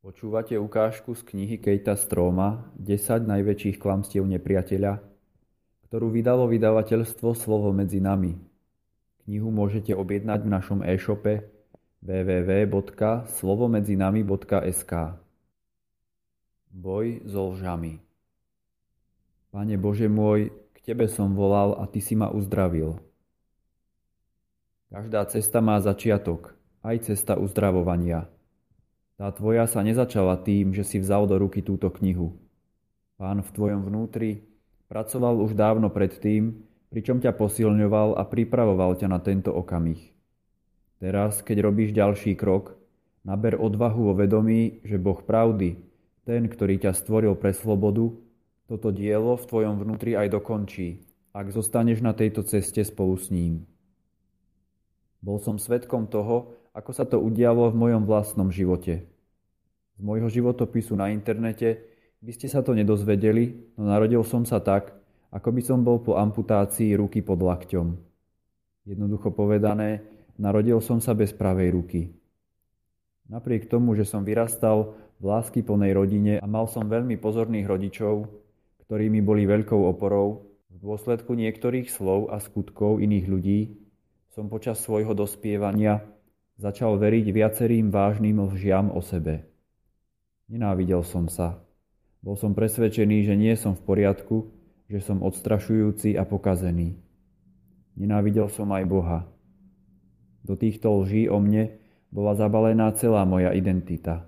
Počúvate ukážku z knihy Kejta Stróma 10 najväčších klamstiev nepriateľa, ktorú vydalo vydavateľstvo Slovo medzi nami. Knihu môžete objednať v našom e-shope www.slovomedzinami.sk Boj so lžami Pane Bože môj, k Tebe som volal a Ty si ma uzdravil. Každá cesta má začiatok, aj cesta uzdravovania – tá tvoja sa nezačala tým, že si vzal do ruky túto knihu. Pán v tvojom vnútri pracoval už dávno predtým, pričom ťa posilňoval a pripravoval ťa na tento okamih. Teraz, keď robíš ďalší krok, naber odvahu vo vedomí, že Boh pravdy, ten, ktorý ťa stvoril pre slobodu, toto dielo v tvojom vnútri aj dokončí, ak zostaneš na tejto ceste spolu s ním. Bol som svetkom toho, ako sa to udialo v mojom vlastnom živote. Z môjho životopisu na internete by ste sa to nedozvedeli, no narodil som sa tak, ako by som bol po amputácii ruky pod lakťom. Jednoducho povedané, narodil som sa bez pravej ruky. Napriek tomu, že som vyrastal v lásky plnej rodine a mal som veľmi pozorných rodičov, ktorí mi boli veľkou oporou, v dôsledku niektorých slov a skutkov iných ľudí som počas svojho dospievania Začal veriť viacerým vážnym lžiam o sebe. Nenávidel som sa. Bol som presvedčený, že nie som v poriadku, že som odstrašujúci a pokazený. Nenávidel som aj Boha. Do týchto lží o mne bola zabalená celá moja identita.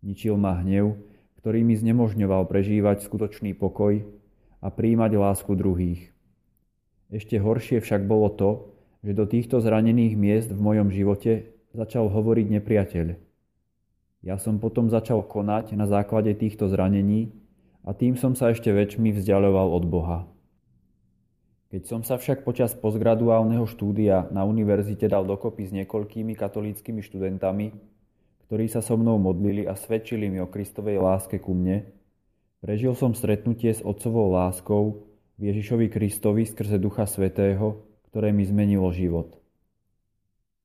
Ničil ma hnev, ktorý mi znemožňoval prežívať skutočný pokoj a príjmať lásku druhých. Ešte horšie však bolo to, že do týchto zranených miest v mojom živote začal hovoriť nepriateľ. Ja som potom začal konať na základe týchto zranení a tým som sa ešte väčšmi vzdialoval od Boha. Keď som sa však počas postgraduálneho štúdia na univerzite dal dokopy s niekoľkými katolíckými študentami, ktorí sa so mnou modlili a svedčili mi o Kristovej láske ku mne, prežil som stretnutie s Otcovou láskou v Ježišovi Kristovi skrze Ducha Svetého, ktoré mi zmenilo život.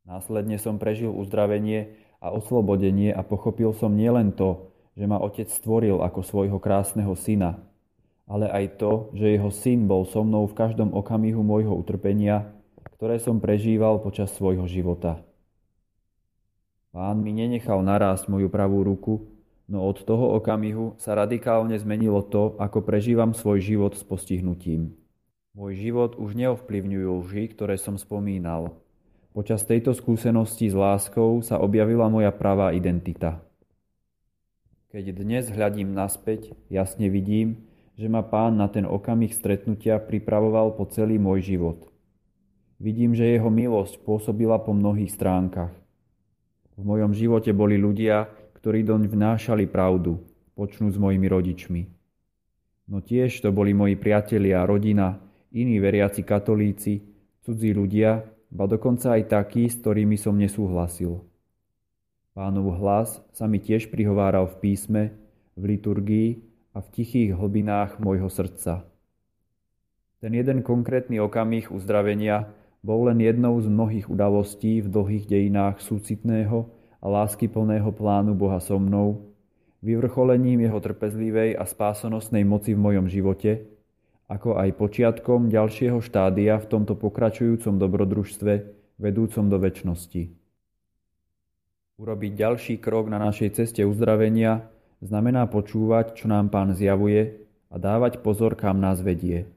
Následne som prežil uzdravenie a oslobodenie a pochopil som nielen to, že ma otec stvoril ako svojho krásneho syna, ale aj to, že jeho syn bol so mnou v každom okamihu môjho utrpenia, ktoré som prežíval počas svojho života. Pán mi nenechal narásť moju pravú ruku, no od toho okamihu sa radikálne zmenilo to, ako prežívam svoj život s postihnutím. Môj život už neovplyvňujú lži, ktoré som spomínal. Počas tejto skúsenosti s láskou sa objavila moja pravá identita. Keď dnes hľadím naspäť, jasne vidím, že ma pán na ten okamih stretnutia pripravoval po celý môj život. Vidím, že jeho milosť pôsobila po mnohých stránkach. V mojom živote boli ľudia, ktorí doň vnášali pravdu, počnú s mojimi rodičmi. No tiež to boli moji priatelia, rodina, iní veriaci katolíci, cudzí ľudia, ba dokonca aj takí, s ktorými som nesúhlasil. Pánov hlas sa mi tiež prihováral v písme, v liturgii a v tichých hlbinách môjho srdca. Ten jeden konkrétny okamih uzdravenia bol len jednou z mnohých udalostí v dlhých dejinách súcitného a láskyplného plánu Boha so mnou, vyvrcholením jeho trpezlivej a spásonosnej moci v mojom živote, ako aj počiatkom ďalšieho štádia v tomto pokračujúcom dobrodružstve vedúcom do väčšnosti. Urobiť ďalší krok na našej ceste uzdravenia znamená počúvať, čo nám Pán zjavuje a dávať pozor, kam nás vedie.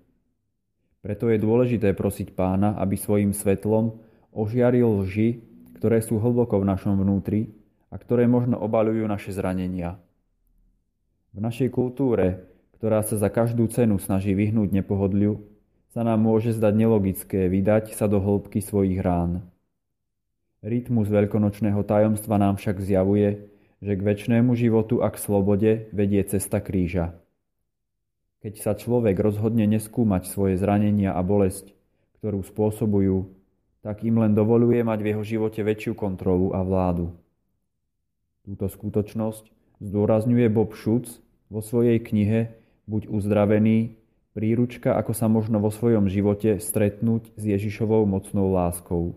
Preto je dôležité prosiť Pána, aby svojim svetlom ožiaril lži, ktoré sú hlboko v našom vnútri a ktoré možno obalujú naše zranenia. V našej kultúre ktorá sa za každú cenu snaží vyhnúť nepohodliu, sa nám môže zdať nelogické vydať sa do hĺbky svojich rán. Rytmus veľkonočného tajomstva nám však zjavuje, že k väčšnému životu a k slobode vedie cesta kríža. Keď sa človek rozhodne neskúmať svoje zranenia a bolesť, ktorú spôsobujú, tak im len dovoluje mať v jeho živote väčšiu kontrolu a vládu. Túto skutočnosť zdôrazňuje Bob Schutz vo svojej knihe buď uzdravený, príručka, ako sa možno vo svojom živote stretnúť s Ježišovou mocnou láskou.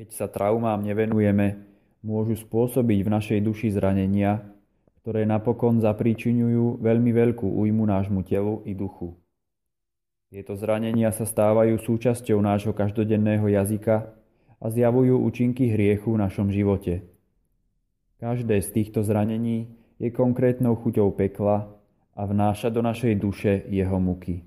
Keď sa traumám nevenujeme, môžu spôsobiť v našej duši zranenia, ktoré napokon zapríčiňujú veľmi veľkú újmu nášmu telu i duchu. Tieto zranenia sa stávajú súčasťou nášho každodenného jazyka a zjavujú účinky hriechu v našom živote. Každé z týchto zranení je konkrétnou chuťou pekla a vnáša do našej duše jeho muky.